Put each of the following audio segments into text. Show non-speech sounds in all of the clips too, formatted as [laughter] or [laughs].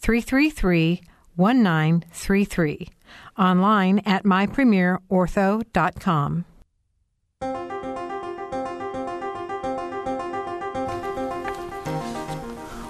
333 1933. Online at mypremierortho.com.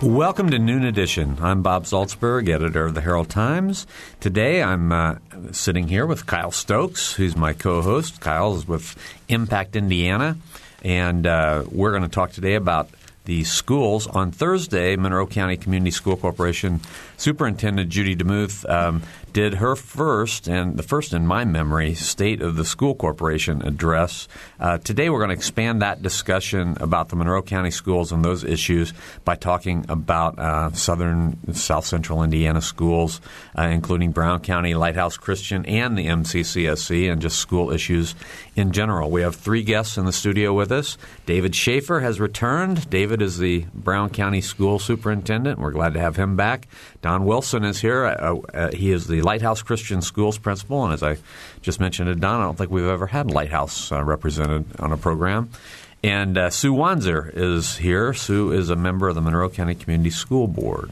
Welcome to Noon Edition. I'm Bob Zaltsberg, editor of the Herald Times. Today I'm uh, sitting here with Kyle Stokes, who's my co host. Kyle is with Impact Indiana, and uh, we're going to talk today about the schools. On Thursday, Monroe County Community School Corporation Superintendent Judy DeMuth um, did her first, and the first in my memory, State of the School Corporation address. Uh, today, we're going to expand that discussion about the Monroe County schools and those issues by talking about uh, southern, south central Indiana schools, uh, including Brown County, Lighthouse Christian, and the MCCSC, and just school issues in general. We have three guests in the studio with us. David Schaefer has returned. David is the Brown County School Superintendent. We're glad to have him back. Don Wilson is here. Uh, uh, he is the Lighthouse Christian Schools principal, and as I just mentioned to Don, I don't think we've ever had Lighthouse uh, represented on a program. And uh, Sue Wanzer is here. Sue is a member of the Monroe County Community School Board.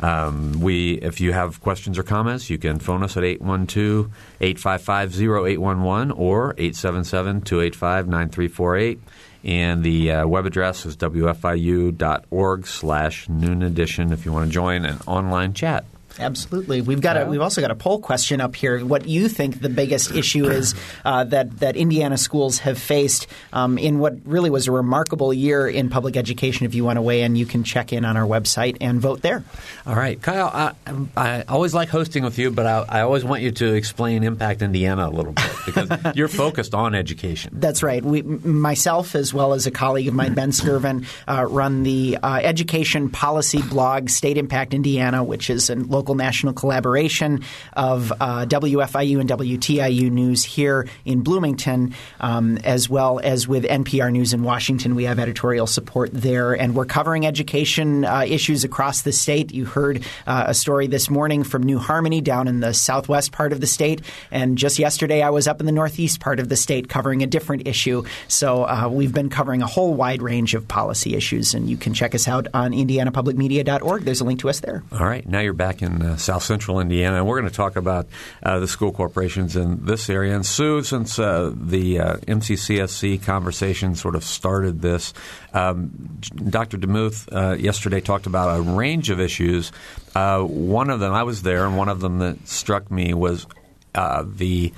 Um, we, if you have questions or comments, you can phone us at 812-855-0811 or 877-285-9348. And the uh, web address is wfiu.org slash noon edition if you want to join an online chat. Absolutely. We've got a, we've also got a poll question up here. What you think the biggest issue is uh, that that Indiana schools have faced um, in what really was a remarkable year in public education? If you want to weigh in, you can check in on our website and vote there. All right, Kyle. I, I always like hosting with you, but I, I, always want you to explain Impact Indiana a little bit because [laughs] you're focused on education. That's right. We, myself, as well as a colleague of mine, Ben Skirvin, uh, run the uh, education policy blog State Impact Indiana, which is a local local national collaboration of uh, WFIU and WTIU News here in Bloomington, um, as well as with NPR News in Washington. We have editorial support there, and we're covering education uh, issues across the state. You heard uh, a story this morning from New Harmony down in the southwest part of the state, and just yesterday I was up in the northeast part of the state covering a different issue. So uh, we've been covering a whole wide range of policy issues, and you can check us out on indianapublicmedia.org. There's a link to us there. All right, now you're back in in uh, South Central Indiana, and we're going to talk about uh, the school corporations in this area. And Sue, since uh, the uh, MCCSC conversation sort of started this, um, Dr. DeMuth uh, yesterday talked about a range of issues. Uh, one of them, I was there, and one of them that struck me was the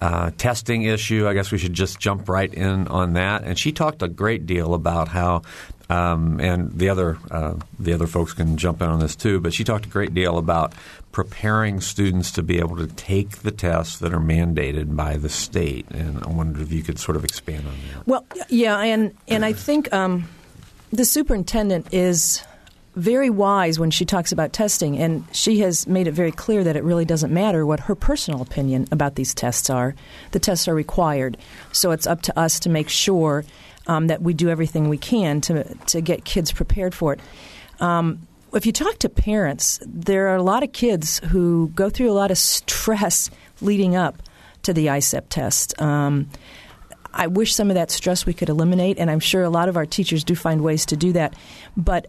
uh, testing issue. I guess we should just jump right in on that. And she talked a great deal about how um, and the other uh, the other folks can jump in on this too. But she talked a great deal about preparing students to be able to take the tests that are mandated by the state. And I wondered if you could sort of expand on that. Well, yeah, and and I think um, the superintendent is very wise when she talks about testing, and she has made it very clear that it really doesn't matter what her personal opinion about these tests are. The tests are required, so it's up to us to make sure um, that we do everything we can to to get kids prepared for it. Um, if you talk to parents, there are a lot of kids who go through a lot of stress leading up to the ISTEP test. Um, I wish some of that stress we could eliminate, and I'm sure a lot of our teachers do find ways to do that. But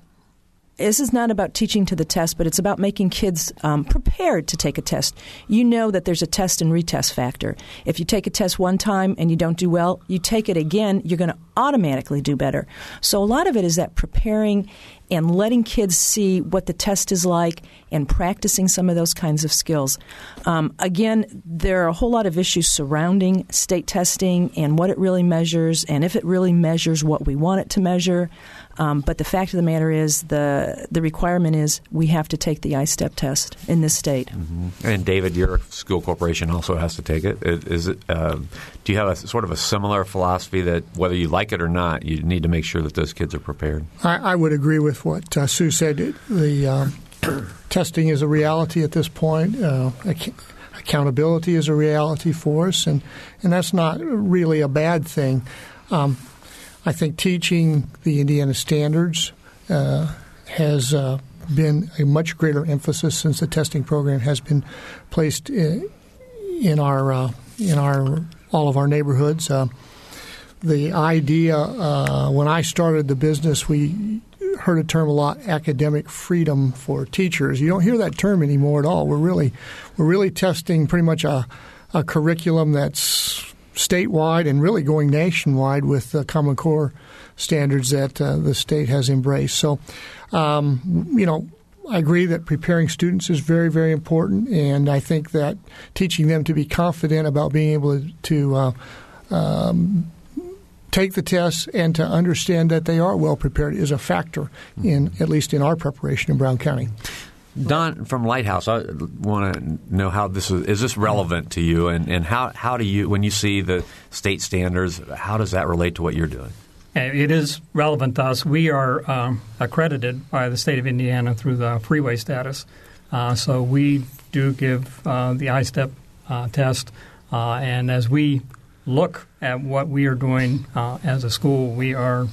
this is not about teaching to the test, but it's about making kids um, prepared to take a test. You know that there's a test and retest factor. If you take a test one time and you don't do well, you take it again, you're going to automatically do better. So a lot of it is that preparing and letting kids see what the test is like and practicing some of those kinds of skills. Um, again, there are a whole lot of issues surrounding state testing and what it really measures and if it really measures what we want it to measure. Um, but the fact of the matter is, the the requirement is we have to take the ISTEP test in this state. Mm-hmm. And David, your school corporation also has to take it. Is it? Uh, do you have a sort of a similar philosophy that whether you like it or not, you need to make sure that those kids are prepared? I, I would agree with what uh, Sue said. The um, [coughs] testing is a reality at this point. Uh, accountability is a reality for us, and, and that's not really a bad thing. Um, I think teaching the Indiana standards uh, has uh, been a much greater emphasis since the testing program has been placed in, in our uh, in our all of our neighborhoods. Uh, the idea uh, when I started the business, we heard a term a lot: academic freedom for teachers. You don't hear that term anymore at all. We're really we're really testing pretty much a, a curriculum that's statewide and really going nationwide with the Common Core standards that uh, the state has embraced. So, um, you know, I agree that preparing students is very, very important, and I think that teaching them to be confident about being able to, uh, um, take the tests and to understand that they are well prepared is a factor in at least in our preparation in Brown County. Don from Lighthouse, I want to know how this is. Is this relevant to you, and, and how how do you when you see the state standards, how does that relate to what you're doing? It is relevant to us. We are um, accredited by the state of Indiana through the freeway status, uh, so we do give uh, the I-STEP uh, test, uh, and as we look at what we are doing uh, as a school, we are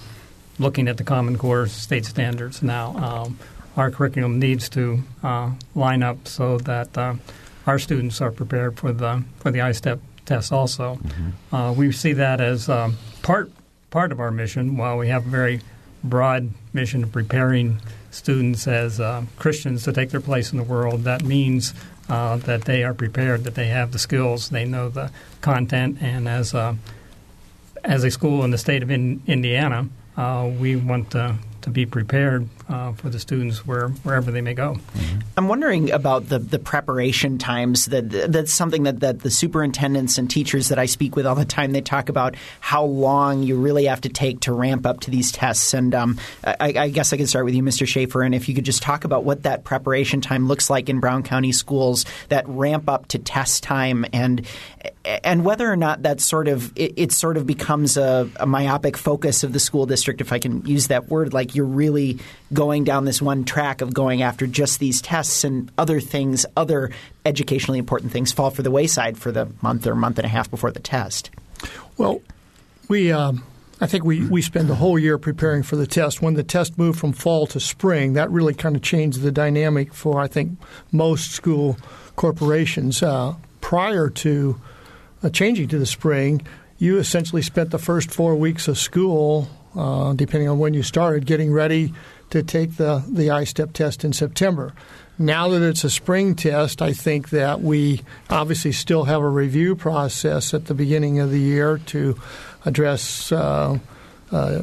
looking at the Common Core state standards now. Um, our curriculum needs to uh, line up so that uh, our students are prepared for the for the I-STEP test. Also, mm-hmm. uh, we see that as um, part part of our mission. While we have a very broad mission of preparing students as uh, Christians to take their place in the world, that means uh, that they are prepared, that they have the skills, they know the content, and as a, as a school in the state of in, Indiana, uh, we want to to be prepared uh, for the students where, wherever they may go. Mm-hmm. I'm wondering about the, the preparation times. That that's something that, that the superintendents and teachers that I speak with all the time they talk about how long you really have to take to ramp up to these tests. And um, I, I, guess I could start with you, Mr. Schaefer, and if you could just talk about what that preparation time looks like in Brown County schools, that ramp up to test time, and and whether or not that sort of it, it sort of becomes a, a myopic focus of the school district, if I can use that word, like you're really going down this one track of going after just these tests and other things, other educationally important things fall for the wayside for the month or month and a half before the test? Well, we. Um, I think we, we spend the whole year preparing for the test. When the test moved from fall to spring, that really kind of changed the dynamic for, I think, most school corporations. Uh, prior to uh, changing to the spring, you essentially spent the first four weeks of school, uh, depending on when you started, getting ready to take the, the I-STEP test in September. Now that it's a spring test, I think that we obviously still have a review process at the beginning of the year to address uh, uh,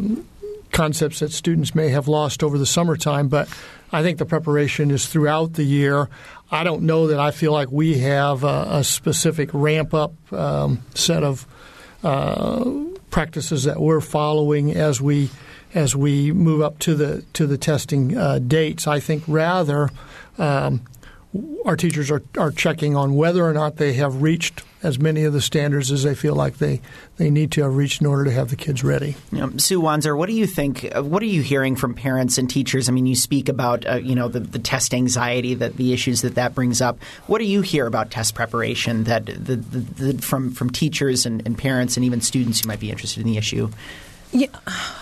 concepts that students may have lost over the summertime. But I think the preparation is throughout the year. I don't know that I feel like we have a, a specific ramp up um, set of uh, practices that we're following as we as we move up to the to the testing uh, dates. I think rather um, our teachers are, are checking on whether or not they have reached as many of the standards as they feel like they, they need to have reached in order to have the kids ready. Sue Wanzer, what do you think? Uh, what are you hearing from parents and teachers? I mean, you speak about uh, you know the, the test anxiety, that the issues that that brings up. What do you hear about test preparation that the, the, the from from teachers and, and parents and even students who might be interested in the issue? Yeah,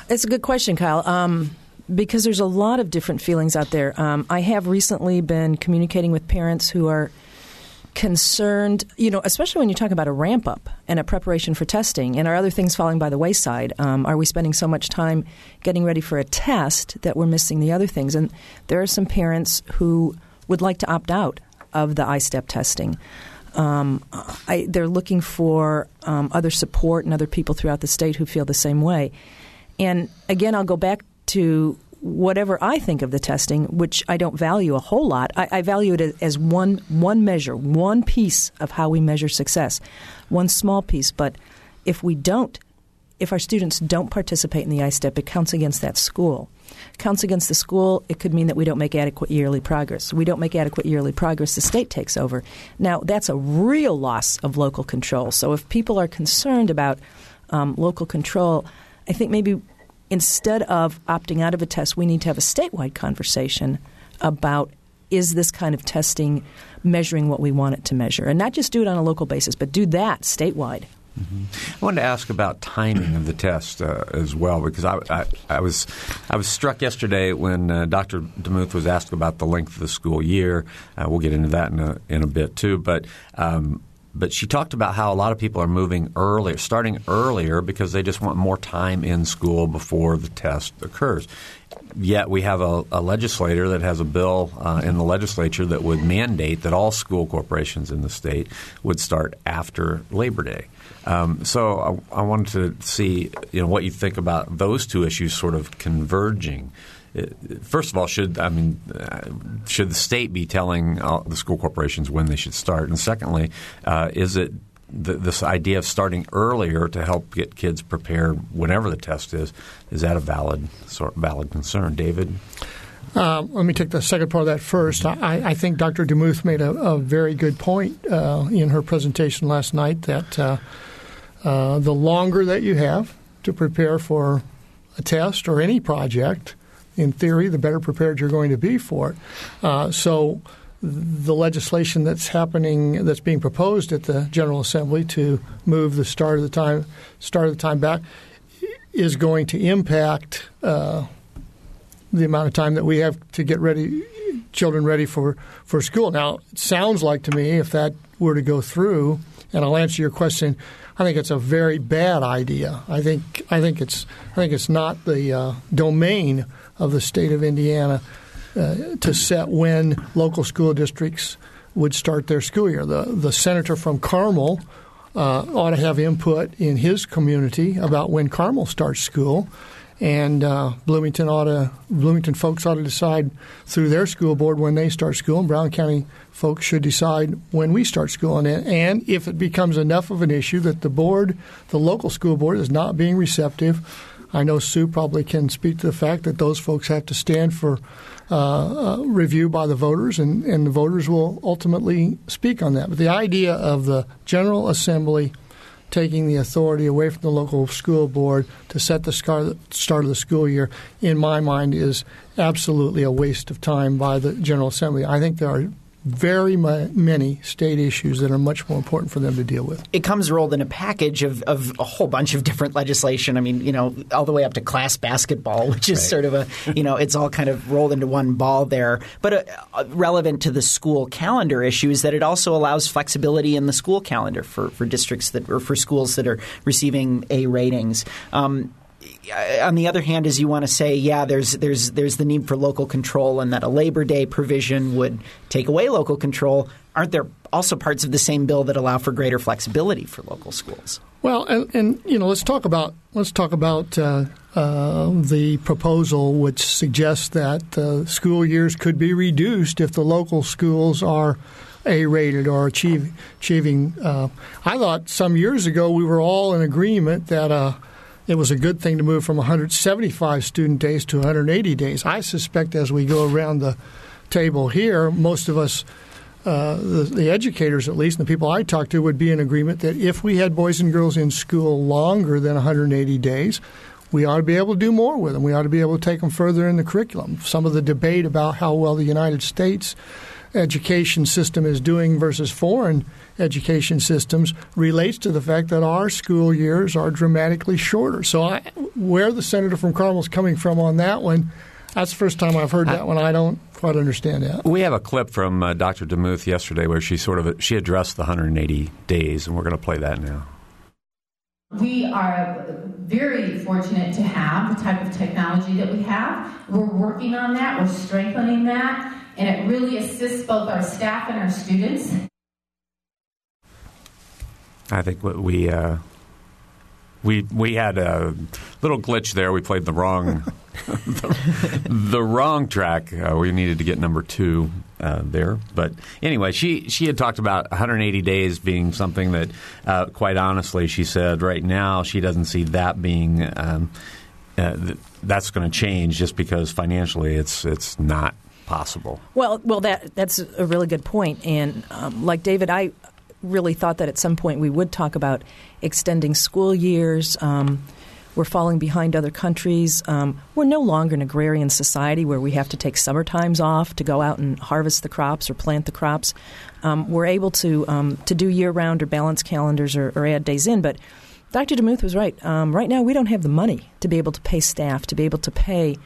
it's a good question, Kyle. Um, because there's a lot of different feelings out there. Um, I have recently been communicating with parents who are concerned, you know, especially when you talk about a ramp up and a preparation for testing, and are other things falling by the wayside? Um, are we spending so much time getting ready for a test that we're missing the other things? And there are some parents who would like to opt out of the I-STEP testing. Um, I, they're looking for um, other support and other people throughout the state who feel the same way. And again, I'll go back to whatever I think of the testing, which I don't value a whole lot. I, I value it as one one measure, one piece of how we measure success, one small piece. But if we don't, if our students don't participate in the I-STEP, it counts against that school. Counts against the school, it could mean that we don't make adequate yearly progress. We don't make adequate yearly progress, the state takes over. Now, that's a real loss of local control. So if people are concerned about um, local control, I think maybe instead of opting out of a test, we need to have a statewide conversation about is this kind of testing measuring what we want it to measure? And not just do it on a local basis, but do that statewide. Mm-hmm. I wanted to ask about timing of the test uh, as well, because I, I, I, was I was struck yesterday when uh, Dr. DeMuth was asked about the length of the school year. Uh, we'll get into that in a, in a bit too, but. Um, but she talked about how a lot of people are moving earlier, starting earlier because they just want more time in school before the test occurs. Yet we have a, a legislator that has a bill uh, in the legislature that would mandate that all school corporations in the state would start after Labor Day. Um, so I, I, wanted to see you know what you think about those two issues sort of converging. First of all, should I mean should the state be telling uh, the school corporations when they should start? And secondly, uh, is it the, this idea of starting earlier to help get kids prepared whenever the test is is that a valid sort valid concern, David? Uh, let me take the second part of that first. I, I think Dr. DeMuth made a, a very good point uh, in her presentation last night that uh, uh, the longer that you have to prepare for a test or any project, in theory, the better prepared you're going to be for it. Uh, so the legislation that's happening that's being proposed at the General Assembly to move the start of the time start of the time back is going to impact uh, the amount of time that we have to get ready children ready for, for school. Now, it sounds like to me if that were to go through, and I'll answer your question, I think it's a very bad idea. I think I think it's I think it's not the uh, domain of the state of Indiana uh, to set when local school districts would start their school year. The the senator from Carmel uh, ought to have input in his community about when Carmel starts school, and uh, Bloomington ought to Bloomington folks ought to decide through their school board when they start school, and Brown County folks should decide when we start school. And, and if it becomes enough of an issue that the board, the local school board, is not being receptive I know Sue probably can speak to the fact that those folks have to stand for uh, uh, review by the voters, and, and the voters will ultimately speak on that. But the idea of the General Assembly taking the authority away from the local school board to set the start of the school year, in my mind, is absolutely a waste of time by the General Assembly. I think there are very many state issues that are much more important for them to deal with. It comes rolled in a package of, of a whole bunch of different legislation. I mean, you know, all the way up to class basketball, [laughs] which is right. sort of a, you know, it's all kind of rolled into one ball there. But uh, uh, relevant to the school calendar issue is that it also allows flexibility in the school calendar for, for districts that or for schools that are receiving A ratings. Um, on the other hand, is you want to say, yeah, there's there's there's the need for local control, and that a Labor Day provision would take away local control. Aren't there also parts of the same bill that allow for greater flexibility for local schools? Well, and, and you know, let's talk about let's talk about uh, uh, the proposal which suggests that uh, school years could be reduced if the local schools are a rated or achieve, achieving. Uh, I thought some years ago we were all in agreement that uh, it was a good thing to move from 175 student days to 180 days. I suspect as we go around the table here, most of us, uh, the, the, educators at least, and the people I talk to, would be in agreement that if we had boys and girls in school longer than 180 days, we ought to be able to do more with them. We ought to be able to take them further in the curriculum. Some of the debate about how well the United States education system is doing versus foreign education systems relates to the fact that our school years are dramatically shorter. So, I, where the senator from Carmel is coming from on that one, that's the first time I've heard that one. I don't quite understand that. We have a clip from uh, Dr. DeMuth yesterday where she sort of she addressed the 180 days, and we're going to play that now. We are very fortunate to have the type of technology that we have. We're working on that. We're strengthening that and it really assists both our staff and our students. I think we uh, we we had a little glitch there. We played the wrong the, [laughs] the, wrong track. Uh, we needed to get number two uh, there. But anyway, she she had talked about 180 days being something that, uh, quite honestly, she said right now she doesn't see that being. Um, uh, th- that's going to change just because financially it's it's not possible. Well, well, that that's a really good point. And um, like David, I really thought that at some point we would talk about extending school years. Um, we're falling behind other countries. Um, we're no longer an agrarian society where we have to take summer times off to go out and harvest the crops or plant the crops. Um, we're able to um, to do year round or balance calendars or, or, add days in, but Dr. DeMuth was right. Um, right now, we don't have the money to be able to pay staff, to be able to pay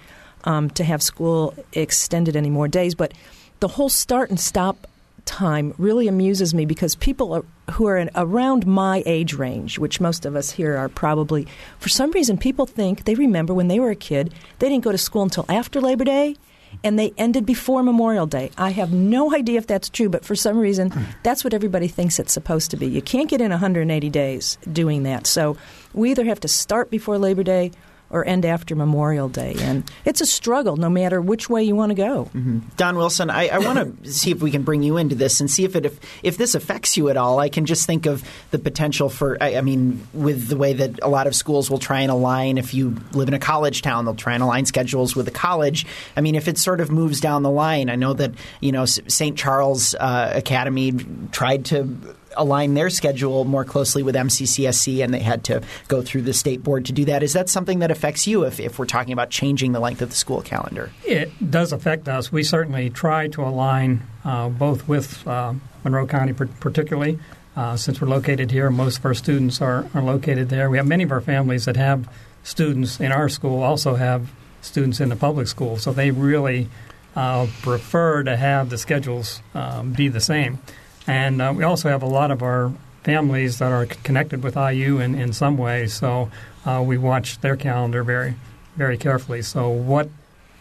um, to have school extended any more days. But the whole start and stop time really amuses me because people are, who are in, around my age range, which most of us here are probably, for some reason, people think they remember when they were a kid, they didn't go to school until after Labor Day and they ended before Memorial Day. I have no idea if that's true, but for some reason, that's what everybody thinks it's supposed to be. You can't get in 180 days doing that. So we either have to start before Labor Day or end after Memorial Day. And it's a struggle no matter which way you want to go. Mm-hmm. Don Wilson, I, I want to [laughs] see if we can bring you into this and see if it if, if this affects you at all. I can just think of the potential for, I, I, mean, with the way that a lot of schools will try and align, if you live in a college town, they'll try and align schedules with the college. I mean, if it sort of moves down the line, I know that, you know, St. Charles uh, Academy tried to align their schedule more closely with MCCSC, and they had to go through the state board to do that. Is that something that affects you if, if we're talking about changing the length of the school calendar? It does affect us. We certainly try to align uh, both with uh, Monroe County, particularly. Uh, since we're located here, most of our students are, are located there. We have many of our families that have students in our school also have students in the public school, so they really uh, prefer to have the schedules um, be the same. And uh, we also have a lot of our families that are connected with IU in, in some way, so uh, we watch their calendar very, very carefully. So what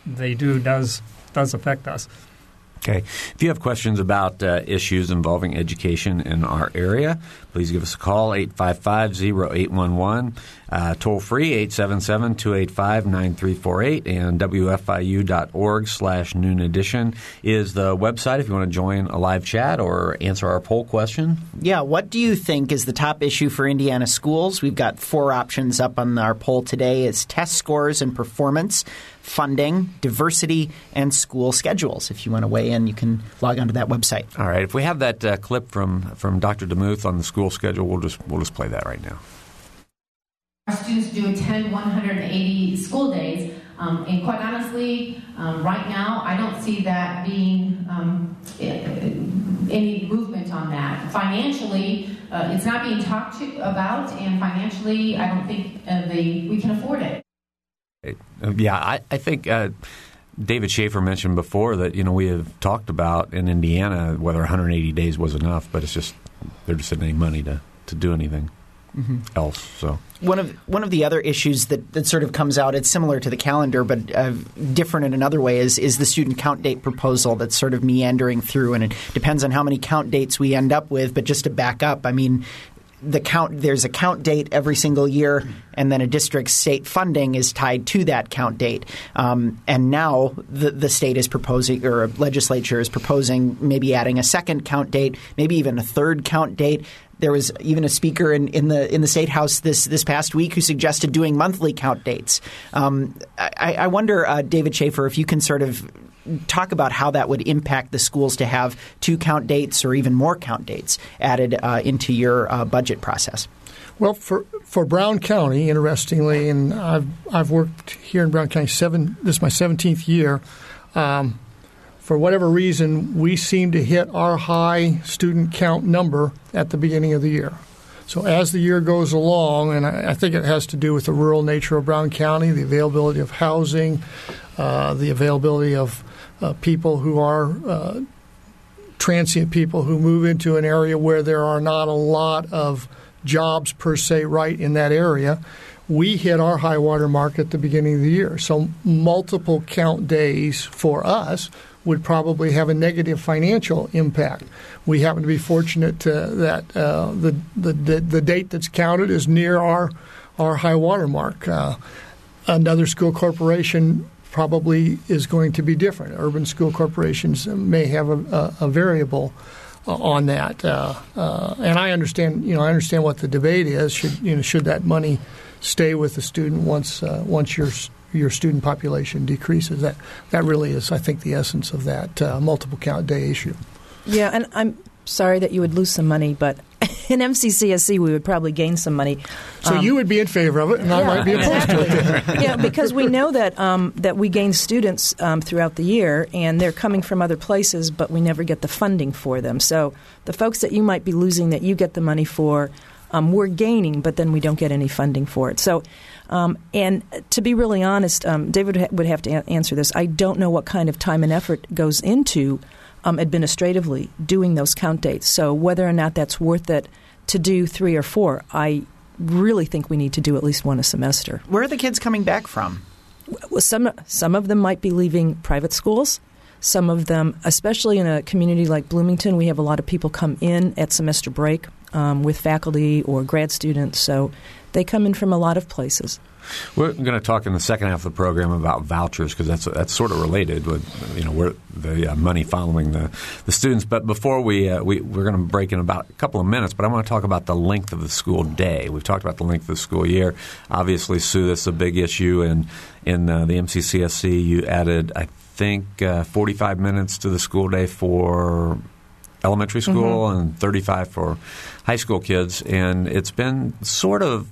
they do does does affect us. Okay. If you have questions about uh, issues involving education in our area, please give us a call, 855-0811, uh, toll free, 877-285-9348, and wfiu.org slash noon edition is the website if you want to join a live chat or answer our poll question. Yeah, what do you think is the top issue for Indiana schools? We've got four options up on our poll today. It's test scores and performance funding, diversity, and school schedules. If you want to weigh in, you can log onto that website. All right. If we have that uh, clip from from Dr. DeMuth on the school schedule, we'll just we'll just play that right now. Our students do attend 180 school days, um, and quite honestly, um, right now I don't see that being um, any movement on that. Financially, uh, it's not being talked to about, and financially, I don't think uh, they we can afford it. Yeah, I, I think uh, David Schaefer mentioned before that you know we have talked about in Indiana whether 180 days was enough, but it's just there just isn't any money to, to do anything mm-hmm. else. So one of one of the other issues that, that sort of comes out it's similar to the calendar but uh, different in another way is is the student count date proposal that's sort of meandering through and it depends on how many count dates we end up with but just to back up i mean the count there's a count date every single year, and then a district state funding is tied to that count date. Um, and now the, the state is proposing, or legislature is proposing, maybe adding a second count date, maybe even a third count date. There was even a speaker in, in the in the state house this this past week who suggested doing monthly count dates. Um, I, I, wonder, uh, David Schaefer, if you can sort of talk about how that would impact the schools to have two count dates or even more count dates added uh, into your uh, budget process. Well, for for Brown County, interestingly, and I've I've worked here in Brown County seven. This is my seventeenth year. Um, for whatever reason, we seem to hit our high student count number at the beginning of the year. So as the year goes along, and I, I think it has to do with the rural nature of Brown County, the availability of housing, uh, the availability of uh, people who are uh, transient people who move into an area where there are not a lot of jobs per se right in that area. We hit our high water mark at the beginning of the year. So multiple count days for us would probably have a negative financial impact. We happen to be fortunate to, that uh, the, the, the the date that's counted is near our our high water mark. Uh, another school corporation probably is going to be different. Urban school corporations may have a, a, a variable uh, on that, uh, uh, and I understand. You know, I understand what the debate is. Should you know, should that money stay with the student once uh, once your your student population decreases? That that really is, I think, the essence of that uh, multiple count day issue. Yeah, and I'm sorry that you would lose some money, but [laughs] in MCCSC we would probably gain some money. So um, you would be in favor of it, and I might be opposed to it. [laughs] yeah, because we know that um, that we gain students um, throughout the year, and they're coming from other places, but we never get the funding for them. So the folks that you might be losing, that you get the money for, um, we're gaining, but then we don't get any funding for it. So. Um, and to be really honest, um, David would have to a- answer this. I don't know what kind of time and effort goes into um, administratively doing those count dates. So whether or not that's worth it to do three or four, I really think we need to do at least one a semester. Where are the kids coming back from? Well, some some of them might be leaving private schools. Some of them, especially in a community like Bloomington, we have a lot of people come in at semester break um, with faculty or grad students. So they come in from a lot of places. We're going to talk in the second half of the program about vouchers because that's that's sort of related with you know where the uh, money following the, the students. But before we, uh, we we're going to break in about a couple of minutes. But I want to talk about the length of the school day. We've talked about the length of the school year. Obviously, Sue, that's a big issue. And in uh, the MCCSC, you added I think uh, 45 minutes to the school day for elementary school mm-hmm. and 35 for high school kids. And it's been sort of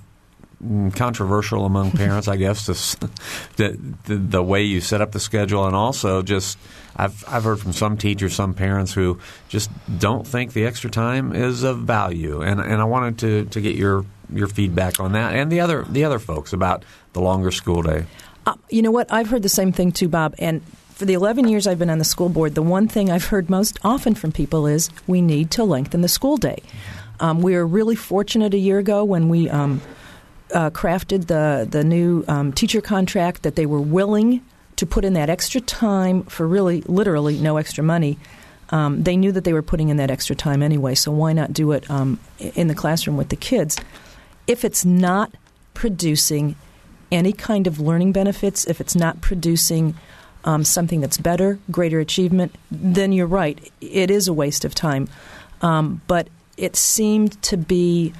controversial among parents, I guess, [laughs] the, the, the way you set up the schedule, and also just I've I've heard from some teachers, some parents who just don't think the extra time is of value, and and I wanted to, to get your your feedback on that, and the other the other folks about the longer school day. Uh, you know what? I've heard the same thing too, Bob, and. For the 11 years I've been on the school board, the one thing I've heard most often from people is we need to lengthen the school day. Um, we were really fortunate a year ago when we um, uh, crafted the the new um, teacher contract that they were willing to put in that extra time for really literally no extra money. Um, they knew that they were putting in that extra time anyway, so why not do it um, in the classroom with the kids? If it's not producing any kind of learning benefits, if it's not producing um, something that's better, greater achievement, then you're right. It is a waste of time. Um, but it seemed to be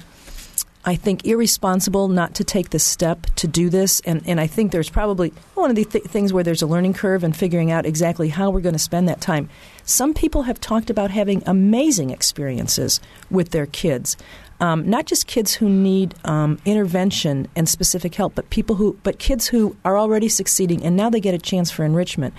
I think, irresponsible not to take the step to do this. And, and I think there's probably one of the th- things where there's a learning curve and figuring out exactly how we're going to spend that time. Some people have talked about having amazing experiences with their kids. Um, not just kids who need um, intervention and specific help, but people who, but kids who are already succeeding and now they get a chance for enrichment.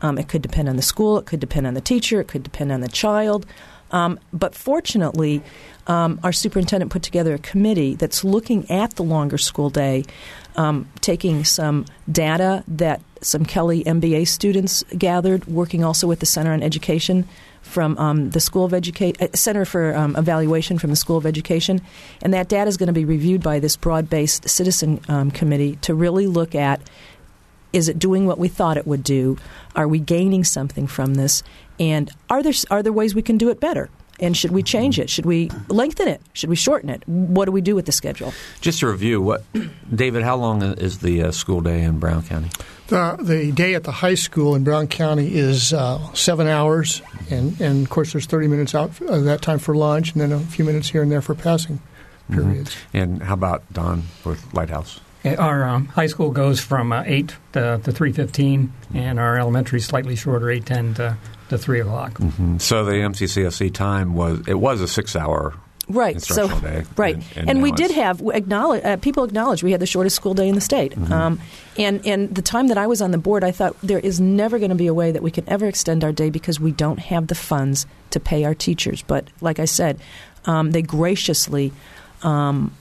Um, it could depend on the school, it could depend on the teacher, it could depend on the child. Um, but fortunately, um, our superintendent put together a committee that's looking at the longer school day, um, taking some data that some Kelley MBA students gathered, working also with the Center on Education from um, the School of Education uh, Center for um, Evaluation from the School of Education, and that data is going to be reviewed by this broad-based citizen um, committee to really look at is it doing what we thought it would do? Are we gaining something from this? And are there are there ways we can do it better? And should we change it? Should we lengthen it? Should we shorten it? What do we do with the schedule? Just to review, what David, how long is the uh, school day in Brown County? The, the day at the high school in Brown County is uh, seven hours, and, and of course there's 30 minutes out of that time for lunch, and then a few minutes here and there for passing mm-hmm. periods. Mm-hmm. And how about Don with Lighthouse? Our um, high school goes from uh, eight to, to three fifteen, and our elementary slightly shorter, eight ten to, to three o'clock. Mm-hmm. So the MCCSC time was it was a six hour right. so day, right, and, and, and we did have acknowledge uh, people acknowledge we had the shortest school day in the state. Mm-hmm. Um, and and the time that I was on the board, I thought there is never going to be a way that we can ever extend our day because we don't have the funds to pay our teachers. But like I said, um, they graciously. Um,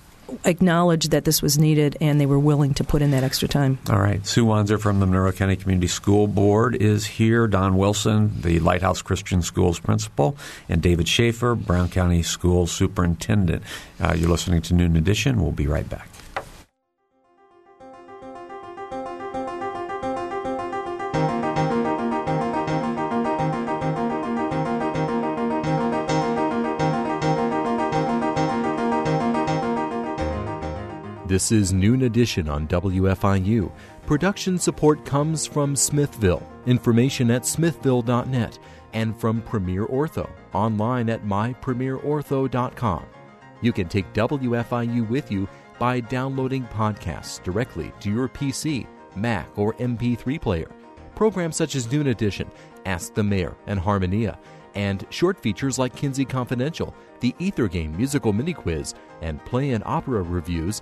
acknowledged that this was needed and they were willing to put in that extra time. All right. Sue Wanzer from the Monroe County Community School Board is here. Don Wilson, the Lighthouse Christian Schools principal, and David Schaefer, Brown County Schools Superintendent. Uh, you're listening to Noon Edition. We'll be right back. This is Noon Edition on WFIU. Production support comes from Smithville. Information at smithville.net and from Premier Ortho online at mypremierortho.com. You can take WFIU with you by downloading podcasts directly to your PC, Mac, or MP3 player. Programs such as Noon Edition, Ask the Mayor, and Harmonia And short features like Kinsey Confidential, the Ether Game musical mini quiz, and play and opera reviews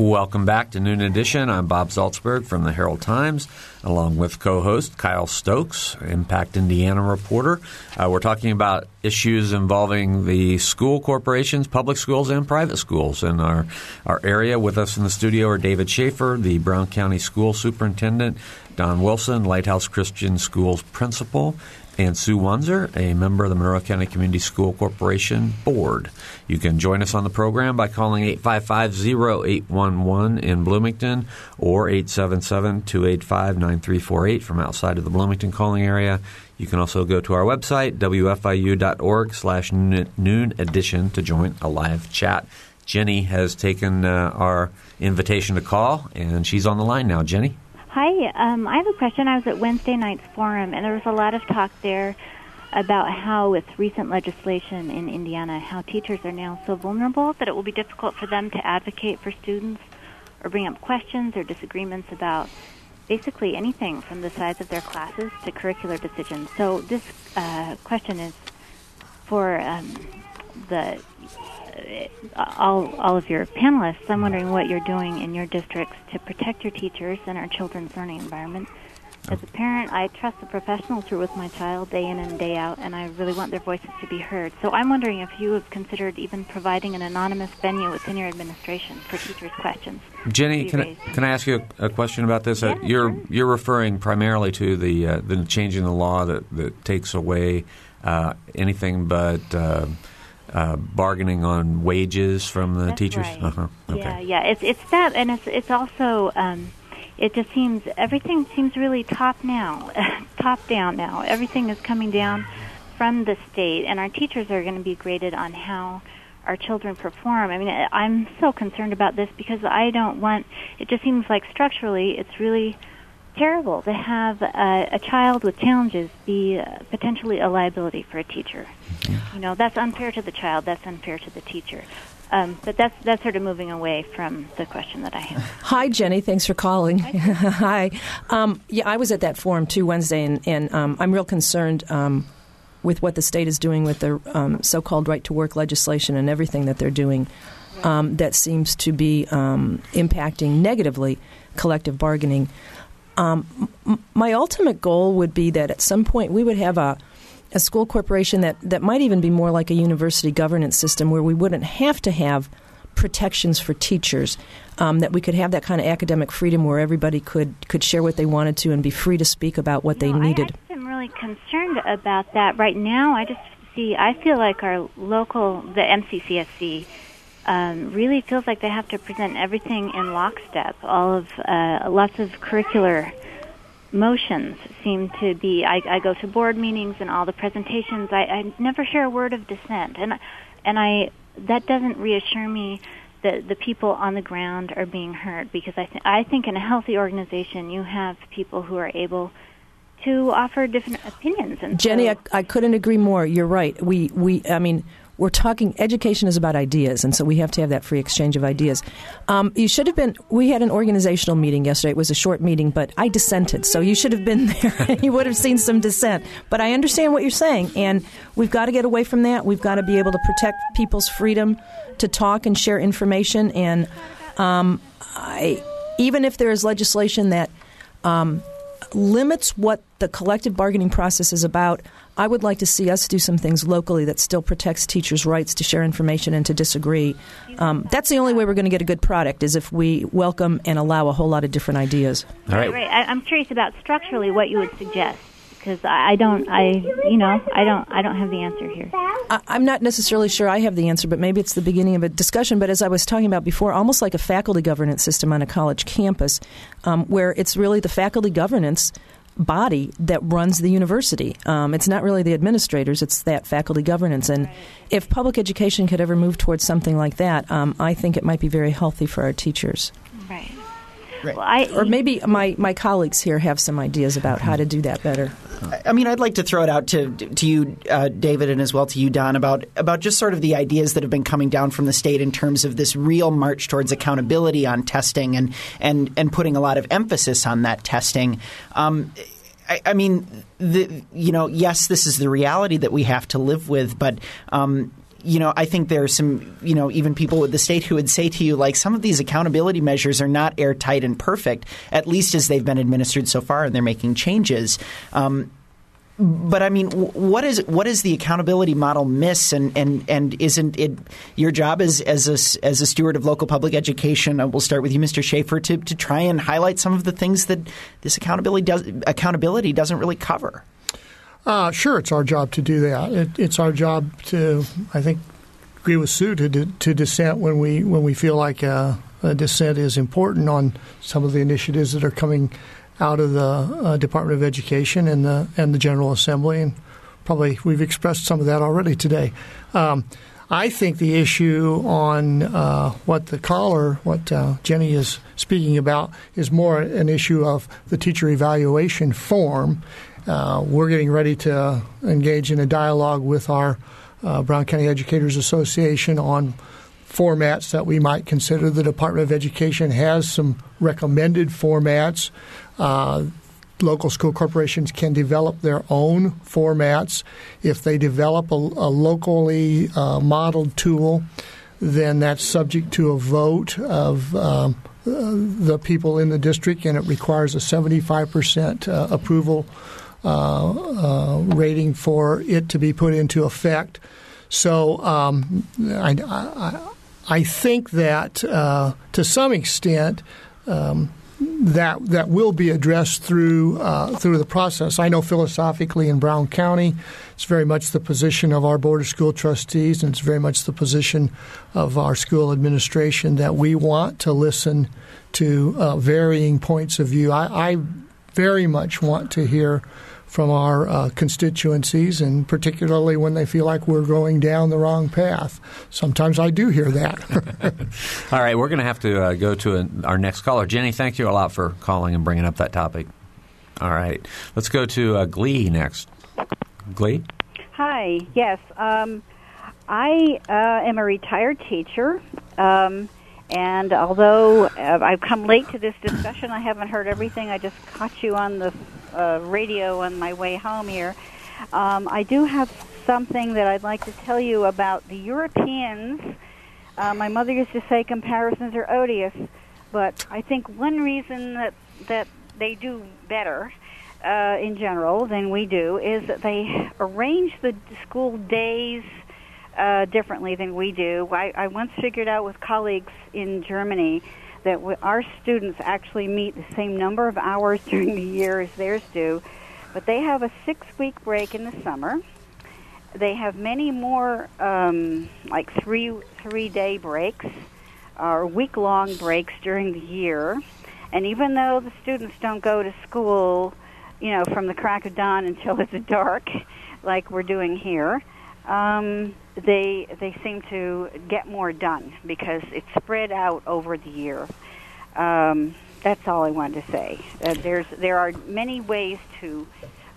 Welcome back to Noon Edition. I'm Bob Zaltsberg from the Herald Times, along with co-host Kyle Stokes, Impact Indiana reporter. Uh, we're talking about issues involving the school corporations, public schools, and private schools in our, our area. With us in the studio are David Schaefer, the Brown County School Superintendent, Don Wilson, Lighthouse Christian Schools Principal, and Sue Wanzer, a member of the Monroe County Community School Corporation Board. You can join us on the program by calling 855-0811 in Bloomington or 877-285-9348 from outside of the Bloomington calling area. You can also go to our website, wfiu.org slash noon edition to join a live chat. Jenny has taken uh, our invitation to call, and she's on the line now. Jenny? Hi, um, I have a question. I was at Wednesday night's forum, and there was a lot of talk there about how, with recent legislation in Indiana, how teachers are now so vulnerable that it will be difficult for them to advocate for students or bring up questions or disagreements about basically anything from the size of their classes to curricular decisions. So, this uh, question is for um, the all, all of your panelists, I'm wondering what you're doing in your districts to protect your teachers and our children's learning environment. As a parent, I trust the professionals who are with my child day in and day out, and I really want their voices to be heard. So I'm wondering if you have considered even providing an anonymous venue within your administration for teachers' questions. Jenny, can I, can I ask you a, a question about this? Yeah, uh, you're sure. you're referring primarily to the uh, the changing the law that that takes away uh, anything but. Uh, bargaining on wages from the That's teachers. right. Uh-huh. Okay. Yeah, yeah. It's it's that, and it's it's also. Um, it just seems everything seems really top now, [laughs] top down now. Everything is coming down from the state, and our teachers are going to be graded on how our children perform. I mean, I'm so concerned about this because I don't want. It just seems like structurally, it's really terrible to have a, a child with challenges be uh, potentially a liability for a teacher. You know, that's unfair to the child. That's unfair to the teacher. Um, but that's that's sort of moving away from the question that I have. Hi, Jenny. Thanks for calling. Hi. [laughs] Um, yeah, I was at that forum too Wednesday, and, and um, I'm real concerned um, with what the state is doing with the um, so-called right to work legislation and everything that they're doing. Um, that seems to be um, impacting negatively collective bargaining. Um, m- my ultimate goal would be that at some point we would have a a school corporation that, that might even be more like a university governance system where we wouldn't have to have protections for teachers, um, that we could have that kind of academic freedom where everybody could, could share what they wanted to and be free to speak about what they No, needed. I, I'm really concerned about that right now. I just see. I feel like our local, the MCCSC, um, really feels like they have to present everything in lockstep. All of uh, lots of curricular motions seem to be. I, I go to board meetings and all the presentations. I, I never hear a word of dissent, and and I that doesn't reassure me that the people on the ground are being heard because I th- I think in a healthy organization you have people who are able to offer different opinions. And Jenny, so, I, I couldn't agree more. You're right. We, we, I mean, we're talking education is about ideas, and so we have to have that free exchange of ideas. Um, you should have been. We had an organizational meeting yesterday. It was a short meeting, but I dissented, so you should have been [laughs] there. [laughs] you would have seen some dissent. But I understand what you're saying, and we've got to get away from that. We've got to be able to protect people's freedom to talk and share information. And um, I, even if there is legislation that um, limits what the collective bargaining process is about, I would like to see us do some things locally that still protects teachers' rights to share information and to disagree. Um, that's the only way we're going to get a good product is if we welcome and allow a whole lot of different ideas. All right. right. I, I'm curious about structurally what you would suggest because I, I don't. I you know I don't. I don't have the answer here. I, I'm not necessarily sure I have the answer, but maybe it's the beginning of a discussion. But as I was talking about before, almost like a faculty governance system on a college campus, um, where it's really the faculty governance body that runs the university. Um, it's not really the administrators; it's that faculty governance. And Right. if public education could ever move towards something like that, um, I think it might be very healthy for our teachers. Right. Right. Well, I Or maybe my, my colleagues here have some ideas about how to do that better. I mean, I'd like to throw it out to to you, uh, David, and as well to you, Don, about about just sort of the ideas that have been coming down from the state in terms of this real march towards accountability on testing and and and putting a lot of emphasis on that testing. Um, I, I mean, the, you know, yes, this is the reality that we have to live with, but. Um, you know, I think there are some, you know, even people with the state who would say to you, like, some of these accountability measures are not airtight and perfect, at least as they've been administered so far, and they're making changes. Um, but I mean, wh- what is what is the accountability model miss, and, and, and isn't it your job as as a, as a steward of local public education? Uh, we'll start with you, Mr. Schaefer, to, to try and highlight some of the things that this accountability does accountability doesn't really cover. Uh, sure, it's our job to do that. It, it's our job to, I think, agree with Sue to, to dissent when we when we feel like uh, a dissent is important on some of the initiatives that are coming out of the uh, Department of Education and the and the General Assembly, and probably we've expressed some of that already today. Um, I think the issue on uh, what the caller, what uh, Jenny is speaking about, is more an issue of the teacher evaluation form. Uh, we're getting ready to engage in a dialogue with our uh, Brown County Educators Association on formats that we might consider. The Department of Education has some recommended formats. Uh, local school corporations can develop their own formats. If they develop a, a locally uh, modeled tool, then that's subject to a vote of um, uh, the people in the district, and it requires a 75% uh, approval rating for it to be put into effect. So um, I, I, I think that uh, to some extent, um, that that will be addressed through uh, through the process. I know philosophically in Brown County, it's very much the position of our board of school trustees, and it's very much the position of our school administration that we want to listen to uh, varying points of view. I, I very much want to hear from our uh, constituencies, and particularly when they feel like we're going down the wrong path. Sometimes I do hear that. [laughs] All right, we're going to have to uh, go to an, our next caller. Jenny, thank you a lot for calling and bringing up that topic. All right, let's go to uh, Glee next. Glee? Hi. Yes. Um, I uh, am a retired teacher, um, and although uh, I've come late to this discussion, I haven't heard everything. I just caught you on the uh, radio on my way home here. Um, I do have something that I'd like to tell you about the Europeans. Uh, my mother used to say comparisons are odious, but I think one reason that that they do better uh, in general than we do is that they arrange the school days uh, differently than we do. I, I once figured out with colleagues in Germany that w- our students actually meet the same number of hours [laughs] during the year as theirs do, but they have a six-week break in the summer. They have many more, um, like three three-day breaks or week-long breaks during the year. And even though the students don't go to school, you know, from the crack of dawn until it's [laughs] dark, like we're doing here, um, they they seem to get more done because it's spread out over the year. Um, that's all I wanted to say. Uh, there's there are many ways to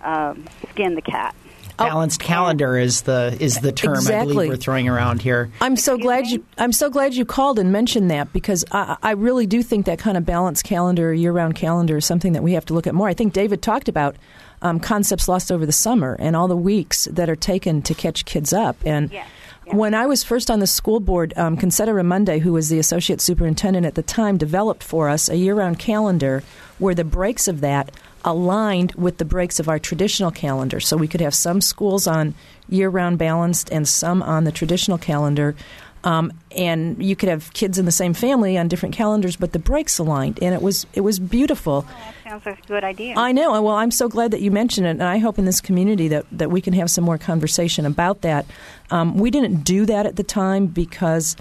um, skin the cat. Balanced calendar is the is the term I believe we're throwing around here. I'm so Excuse glad me? you. I'm so glad you called and mentioned that because I, I really do think that kind of balanced calendar, year-round calendar, is something that we have to look at more. I think David talked about um, concepts lost over the summer and all the weeks that are taken to catch kids up. And Yes, yes. when I was first on the school board, um, Concetta Ramonde, who was the associate superintendent at the time, developed for us a year-round calendar where the breaks of that aligned with the breaks of our traditional calendar. So we could have some schools on year-round balanced and some on the traditional calendar. Um, and you could have kids in the same family on different calendars, but the breaks aligned, and it was it was beautiful. That sounds like a good idea. I know. Well, I'm so glad that you mentioned it, and I hope in this community that, that we can have some more conversation about that. Um, we didn't do that at the time because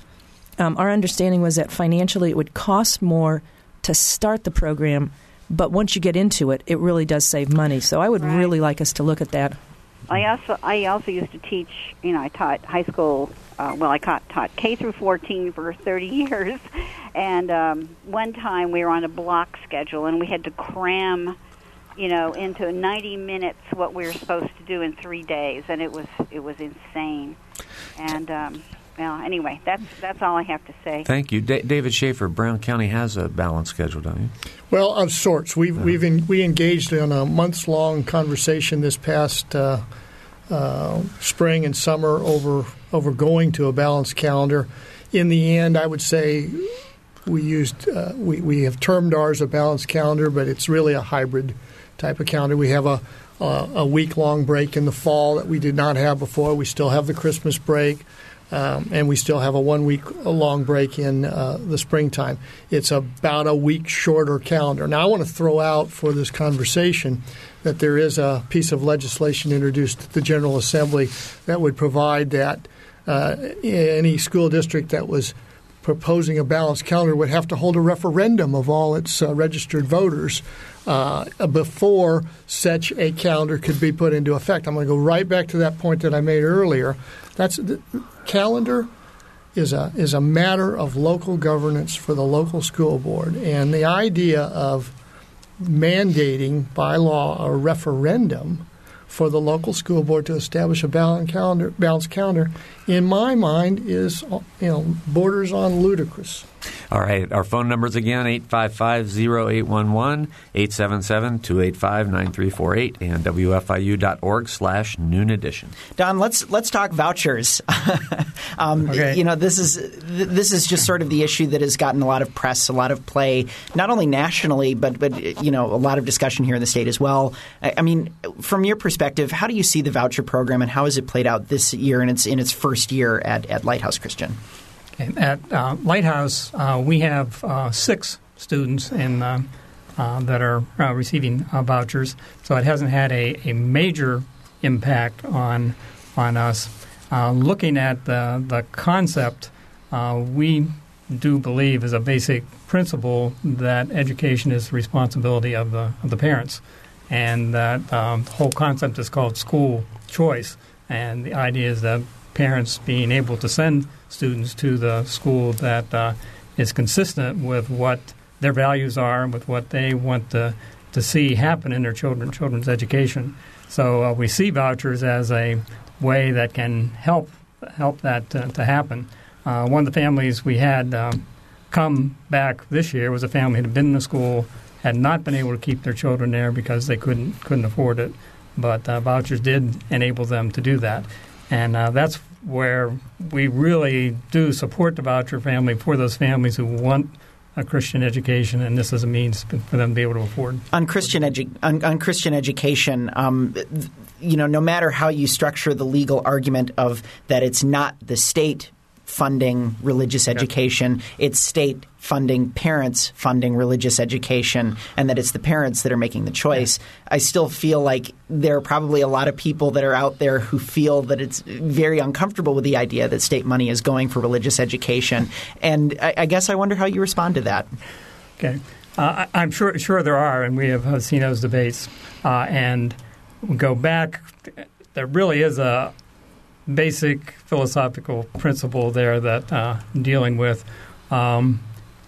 um, our understanding was that financially it would cost more to start the program but once you get into it, it really does save money. So I would Right. really like us to look at that. I also I also used to teach. You know, I taught high school. Uh, well, I taught, taught K through 14 for 30 [laughs] years, and um, one time we were on a block schedule and we had to cram, you know, into 90 minutes what we were supposed to do in three days, and it was it was insane. And um, well, anyway, that's that's all I have to say. Thank you. Da- David Schaefer, Brown County has a balanced schedule, don't you? Well, of sorts. We've we've en- we engaged in a months long conversation this past uh, uh, spring and summer over over going to a balanced calendar. In the end, I would say we used uh, we we have termed ours a balanced calendar, but it's really a hybrid type of calendar. We have a a, a week long break in the fall that we did not have before. We still have the Christmas break. Um, and we still have a one week long break in uh, the springtime. It's about a week shorter calendar. Now, I want to throw out for this conversation that there is a piece of legislation introduced at the General Assembly that would provide that uh, any school district that was proposing a balanced calendar would have to hold a referendum of all its uh, registered voters uh, before such a calendar could be put into effect. I'm going to go right back to that point that I made earlier. That's the calendar is a is a matter of local governance for the local school board, and the idea of mandating by law a referendum for the local school board to establish a balanced calendar, balanced calendar, in my mind, is you know borders on ludicrous. All right. Our phone numbers again 855 0811, 877 285 9348, and WFIU.org slash noon edition. Don, let's let's talk vouchers. [laughs] um, Okay. You know, this is this is just sort of the issue that has gotten a lot of press, a lot of play, not only nationally, but but you know, a lot of discussion here in the state as well. I, I mean, from your perspective, how do you see the voucher program, and how has it played out this year in its in its first year at, at Lighthouse Christian? Okay. At uh, Lighthouse, uh, we have uh, six students in, uh, that are receiving vouchers, so it hasn't had a, a major impact on on us. Looking at the the concept, we do believe is a basic principle that education is the responsibility of the of the parents, and that um, the whole concept is called school choice. And the idea is that parents being able to send students to the school that uh, is consistent with what their values are and with what they want to, to see happen in their children children's education. So uh, we see vouchers as a way that can help help that uh, to happen. Uh, one of the families we had um, come back this year was a family that had been in the school, had not been able to keep their children there because they couldn't couldn't afford it, but uh, vouchers did enable them to do that, and uh, that's where we really do support the voucher family for those families who want a Christian education, and this is a means for them to be able to afford. on Christian edu- on, on Christian education, um, you know, no matter how you structure the legal argument of that it's not the state funding religious education, it's state funding parents funding religious education, and that it's the parents that are making the choice. I still feel like there are probably a lot of people that are out there who feel that it's very uncomfortable with the idea that state money is going for religious education, and I, I guess I wonder how you respond to that. Okay, uh, I- I'm sure sure there are, and we have uh, seen those debates. Uh, and go back, there really is a basic philosophical principle there that uh, I'm dealing with. Um,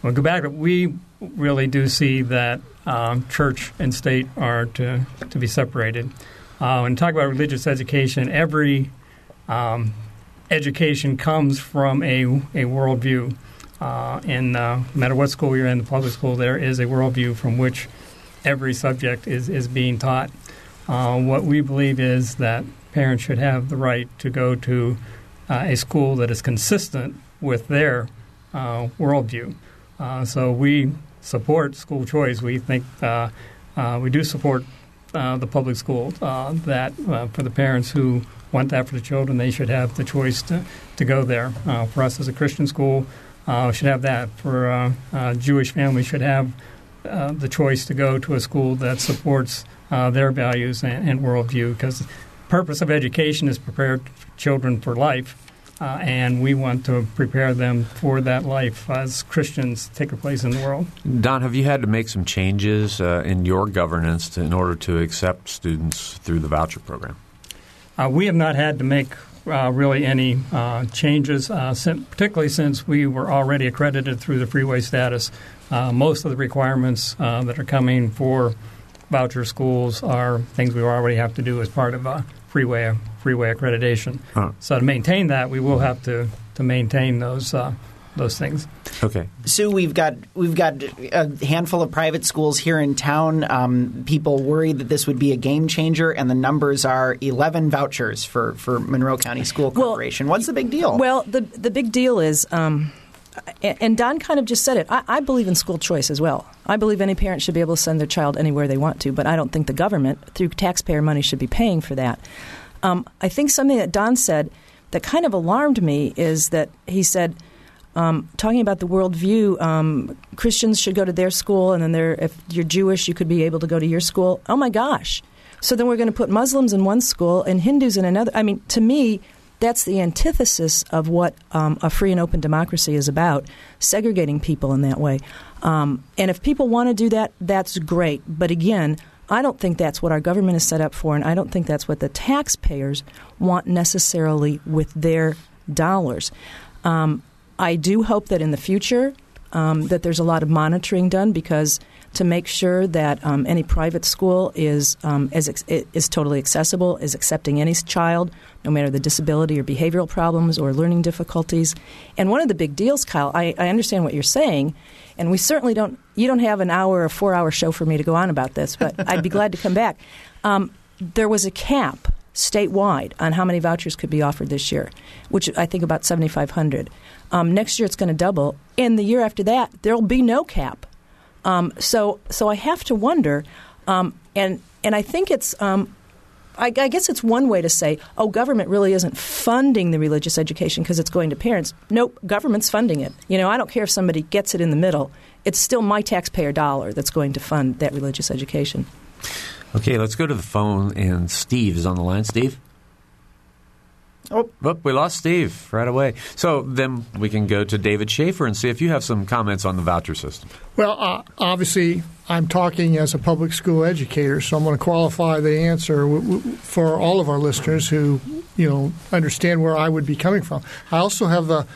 we go back. We really do see that um, church and state are to to be separated. Uh, when talk about religious education, every um, education comes from a a worldview. Uh, and uh, no matter what school you're in, the public school, there is a worldview from which every subject is, is being taught. Uh, what we believe is that parents should have the right to go to uh, a school that is consistent with their uh, worldview. Uh, so we support school choice. We think uh, uh, we do support the public school. That for the parents who want that for the children, they should have the choice to, to go there. For us as a Christian school, uh, should have that. For Jewish families, should have the choice to go to a school that supports their values and, and worldview. Because purpose of education is prepare children for life, uh, and we want to prepare them for that life as Christians take a place in the world. Don, have you had to make some changes uh, in your governance to, in order to accept students through the voucher program? Uh, we have not had to make uh, really any uh, changes, uh, particularly since we were already accredited through the freeway status. most of the requirements that are coming for voucher schools are things we already have to do as part of a freeway freeway accreditation. Huh. So to maintain that, we will have to to maintain those uh, those things. Okay. Sue, we've got we've got a handful of private schools here in town. Um, people worry that this would be a game changer, and the numbers are 11 vouchers for, for Monroe County School Corporation. Well, What's the big deal? Well, the the big deal is. Um, and Don kind of just said it. I, I, believe in school choice as well. I believe any parent should be able to send their child anywhere they want to, but I don't think the government, through taxpayer money, should be paying for that. Um, I think something that Don said that kind of alarmed me is that he said, um, talking about the worldview, um, Christians should go to their school, and then if you're Jewish, you could be able to go to your school. Oh my gosh! So then we're going to put Muslims in one school and Hindus in another. I mean, to me, that's the antithesis of what um, a free and open democracy is about, segregating people in that way. Um, and if people want to do that, that's great. But again, I don't think that's what our government is set up for, and I don't think that's what the taxpayers want necessarily with their dollars. Um, I do hope that in the future um, that there's a lot of monitoring done because to make sure that um, any private school is um, is, is totally accessible, is accepting any child, no matter the disability or behavioral problems or learning difficulties. And one of the big deals, Kyle, I, I understand what you're saying, and we certainly don't. You don't have an hour or four hour show for me to go on about this, but I'd be glad to come back. Um, there was a cap statewide on how many vouchers could be offered this year, which I think about 7,500. Um, next year it's going to double, and the year after that there will be no cap. Um, so, so I have to wonder, um, and and I think it's. Um, I, I, guess it's one way to say, oh, government really isn't funding the religious education because it's going to parents. Nope, government's funding it. You know, I don't care if somebody gets it in the middle. It's still my taxpayer dollar that's going to fund that religious education. Okay, let's go to the phone, and Steve is on the line. Steve? Oh, oh, we lost Steve right away. So then we can go to David Schaefer and see if you have some comments on the voucher system. Well, uh, obviously, I'm talking as a public school educator, so I'm going to qualify the answer w- w- for all of our listeners who, you know, understand where I would be coming from. I also have the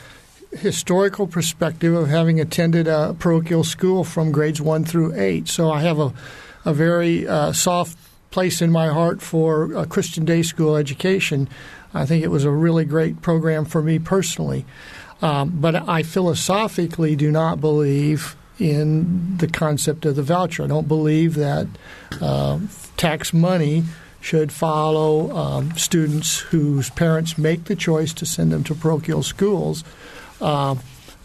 historical perspective of having attended a parochial school from grades one through eight, so I have a, a very uh, soft place in my heart for a Christian day school education. I think it was a really great program for me personally. Um, but I philosophically do not believe in the concept of the voucher. I don't believe that uh, tax money should follow um, students whose parents make the choice to send them to parochial schools uh,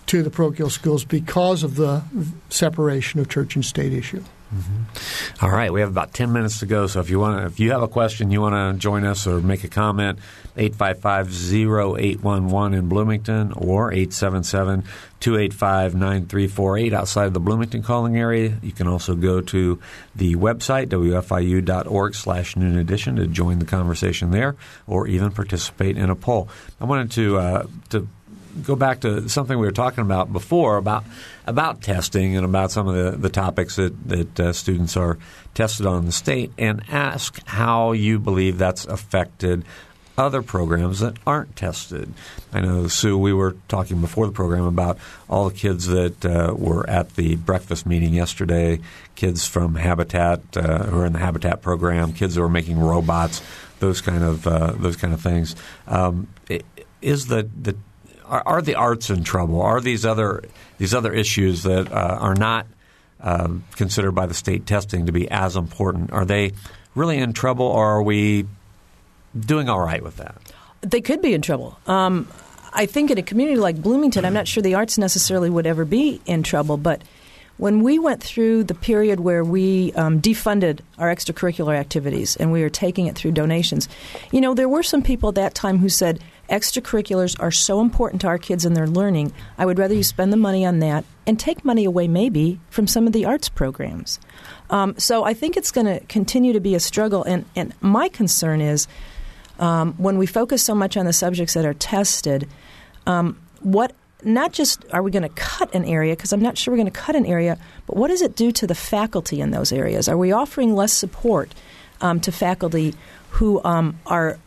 to the parochial schools because of the separation of church and state issue. Mm-hmm. All right, we have about ten minutes to go. So if you want, if you have a question, you want to join us or make a comment, 855-0811 in Bloomington or 877-285-9348 outside of the Bloomington calling area. You can also go to the website wfiu.org slash noon edition to join the conversation there, or even participate in a poll. I wanted to uh, to go back to something we were talking about before about about testing and about some of the, the topics that that uh, students are tested on in the state, and ask how you believe that's affected other programs that aren't tested. I know, Sue, we were talking before the program about all the kids that uh, were at the breakfast meeting yesterday, kids from Habitat uh, who are in the Habitat program, kids who are making robots, those kind of uh, those kind of things. Um, is the, the are, are, the arts in trouble? Are these other these other issues that uh, are not uh, considered by the state testing to be as important? Are they really in trouble, or are we doing all right with that? They could be in trouble. Um, I think in a community like Bloomington, I'm not sure the arts necessarily would ever be in trouble, but when we went through the period where we um, defunded our extracurricular activities and we were taking it through donations, you know, there were some people at that time who said, extracurriculars are so important to our kids and their learning. I would rather you spend the money on that and take money away, maybe, from some of the arts programs. Um, so I think it's going to continue to be a struggle. And, and my concern is Um, when we focus so much on the subjects that are tested, um, what not just are we going to cut an area because I'm not sure we're going to cut an area, but what does it do to the faculty in those areas? Are we offering less support um, to faculty who um, are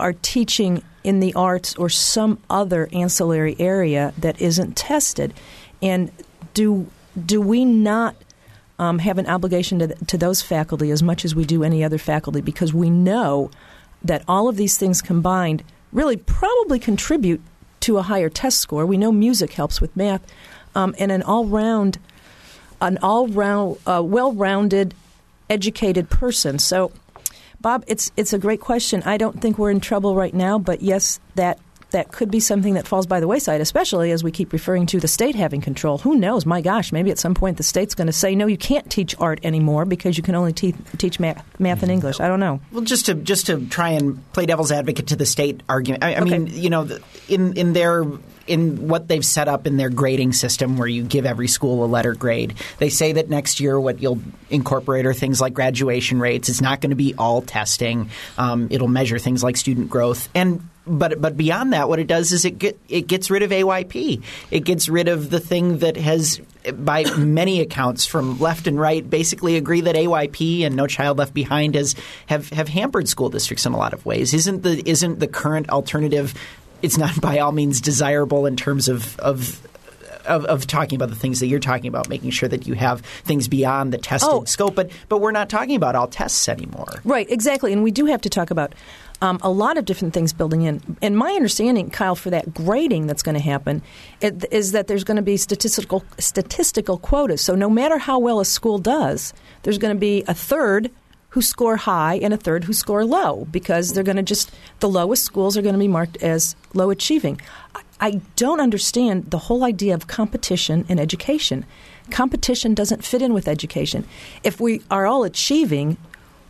are teaching in the arts or some other ancillary area that isn't tested? And do do we not um, have an obligation to, to those faculty as much as we do any other faculty because we know that all of these things combined really probably contribute to a higher test score. We know music helps with math, um, and an all round, an all round, uh, well rounded, educated person. So, Bob, it's it's a great question. I don't think we're in trouble right now, but yes, that that could be something that falls by the wayside, especially as we keep referring to the state having control. Who knows? My gosh, maybe at some point the state's going to say, no, you can't teach art anymore because you can only te- teach math, math and English. I don't know. Well, just to just to try and play devil's advocate to the state argument. I, I okay. mean, you know, in in their in what they've set up in their grading system where you give every school a letter grade. They say that next year what you'll incorporate are things like graduation rates. It's not going to be all testing. Um, it'll measure things like student growth. And but but beyond that, what it does is it get it gets rid of AYP. It gets rid of the thing that has, by [coughs] many accounts from left and right, basically agree that AYP and No Child Left Behind has have have hampered school districts in a lot of ways. Isn't the isn't the current alternative? It's not by all means desirable in terms of of of, of, talking about the things that you're talking about, making sure that you have things beyond the testing oh. scope. But but we're not talking about all tests anymore. Right, exactly. And we do have to talk about um, a lot of different things building in. And my understanding, Kyle, for that grading that's going to happen it, is that there's going to be statistical statistical quotas. So no matter how well a school does, there's going to be a third who score high and a third who score low because they're going to just the lowest schools are going to be marked as low achieving. I don't understand the whole idea of competition in education. Competition doesn't fit in with education. If we are all achieving,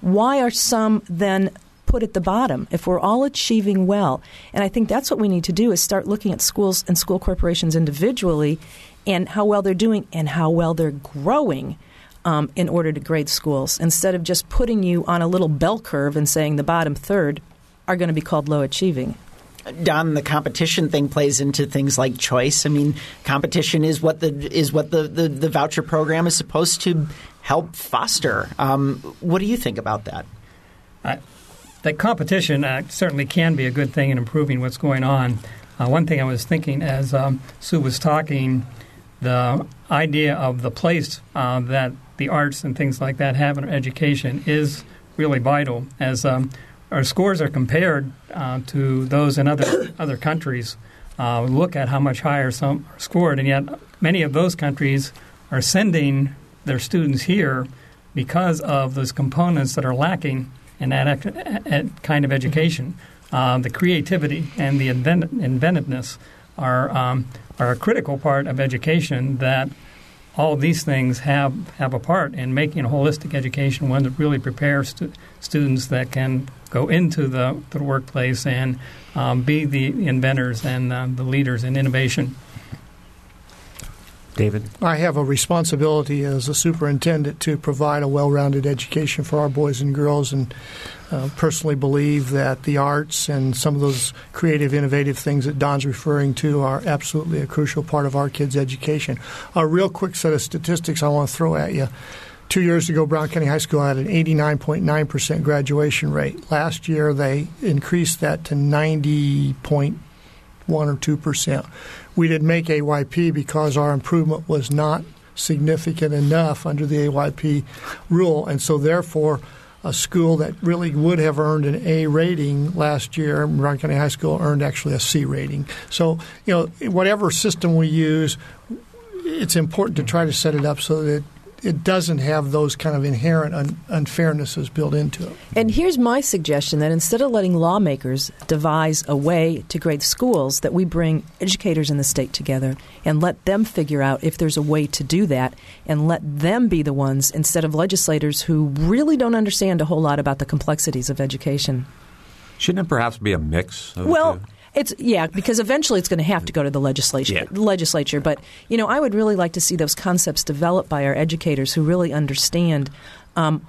why are some then put at the bottom if we're all achieving well. And I think that's what we need to do is start looking at schools and school corporations individually and how well they're doing and how well they're growing. Um, in order to grade schools, instead of just putting you on a little bell curve and saying the bottom third are going to be called low achieving. Don, the competition thing plays into things like choice. I mean, competition is what the is what the, the, the voucher program is supposed to help foster. Um, what do you think about that? I, that competition uh, certainly can be a good thing in improving what's going on. Uh, one thing I was thinking as um, Sue was talking, the idea of the place uh, that the arts and things like that have in our education is really vital. As um, our scores are compared uh, to those in other [coughs] other countries, uh, look at how much higher some are scored, and yet many of those countries are sending their students here because of those components that are lacking in that kind of education. Uh, the creativity and the invent- inventiveness are um, are a critical part of education that all these things have, have a part in making a holistic education one that really prepares stu- students that can go into the, the workplace and um, be the inventors and uh, the leaders in innovation. David? I have a responsibility as a superintendent to provide a well rounded education for our boys and girls, and uh, personally believe that the arts and some of those creative, innovative things that Don's referring to are absolutely a crucial part of our kids' education. A real quick set of statistics I want to throw at you. Two years ago, Brown County High School had an 89.9% graduation rate. Last year, they increased that to 90.1 or 2 percent we didn't make AYP because our improvement was not significant enough under the AYP rule, and so therefore a school that really would have earned an A rating last year, Brown County High School earned actually a C rating. So, you know, whatever system we use, it's important to try to set it up so that it doesn't have those kind of inherent un- unfairnesses built into it. And here's my suggestion that instead of letting lawmakers devise a way to grade schools, that we bring educators in the state together and let them figure out if there's a way to do that and let them be the ones instead of legislators who really don't understand a whole lot about the complexities of education. Shouldn't it perhaps be a mix? well, it's yeah, because eventually it's going to have to go to the legislature. Yeah. Legislature, but you know, I would really like to see those concepts developed by our educators who really understand um,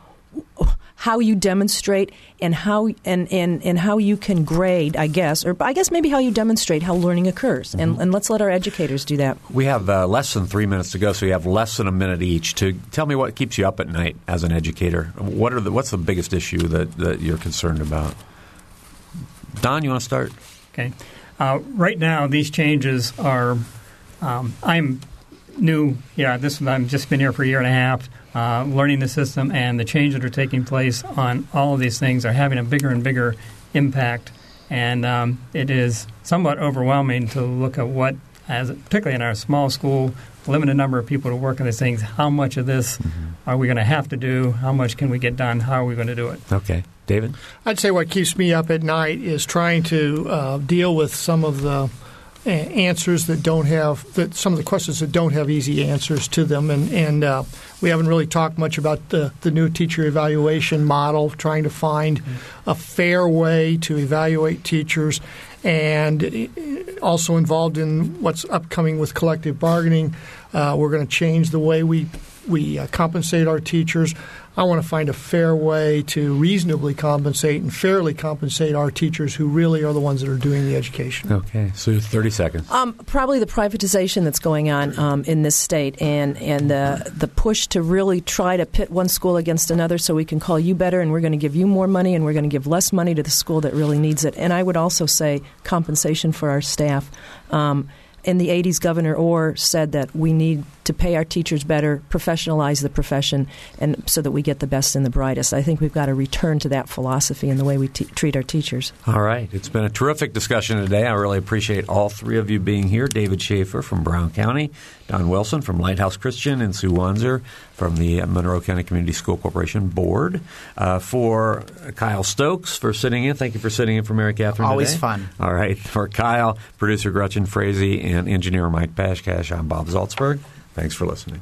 how you demonstrate and how and, and, and how you can grade, I guess, or I guess maybe how you demonstrate how learning occurs. Mm-hmm. And, and let's let our educators do that. We have uh, less than three minutes to go, so you have less than a minute each to tell me what keeps you up at night as an educator. What are the, what's the biggest issue that, that you're concerned about? Don, you want to start? Okay. Uh, right now, these changes are. Um, I'm new. Yeah, this I've just been here for a year and a half uh, learning the system and the changes that are taking place on all of these things are having a bigger and bigger impact. And um, it is somewhat overwhelming to look at what, as particularly in our small school, limited number of people to work on these things. How much of this mm-hmm. are we going to have to do? How much can we get done? How are we going to do it? Okay, David. I'd say what keeps me up at night is trying to uh, deal with some of the answers that don't have that some of the questions that don't have easy answers to them and and uh, we haven't really talked much about the the new teacher evaluation model trying to find mm-hmm. a fair way to evaluate teachers and also involved in what's upcoming with collective bargaining. Uh, we're going to change the way we we uh, compensate our teachers I want to find a fair way to reasonably compensate and fairly compensate our teachers who really are the ones that are doing the education. Okay, so 30 seconds. Um, probably the privatization that's going on um, in this state and, and the, the push to really try to pit one school against another so we can call you better and we're going to give you more money and we're going to give less money to the school that really needs it. And I would also say compensation for our staff. Um, in the 80s, Governor Orr said that we need to pay our teachers better, professionalize the profession, and so that we get the best and the brightest. I think we've got to return to that philosophy in the way we treat our teachers. All right. It's been a terrific discussion today. I really appreciate all three of you being here David Schaefer from Brown County, Don Wilson from Lighthouse Christian, and Sue Wanzer from the Monroe County Community School Corporation Board. Uh, for Kyle Stokes for sitting in. Thank you for sitting in for Mary Catherine Always today. fun. All right. [laughs] For Kyle, producer Gretchen Frazee, and engineer Mike Pashkash, I'm Bob Zaltsberg. Thanks for listening.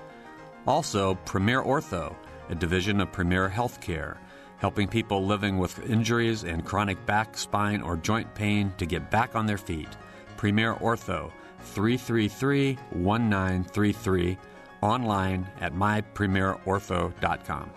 Also, Premier Ortho, a division of Premier Healthcare, helping people living with injuries and chronic back, spine, or joint pain to get back on their feet. Premier Ortho, 333 1933, online at mypremierortho.com.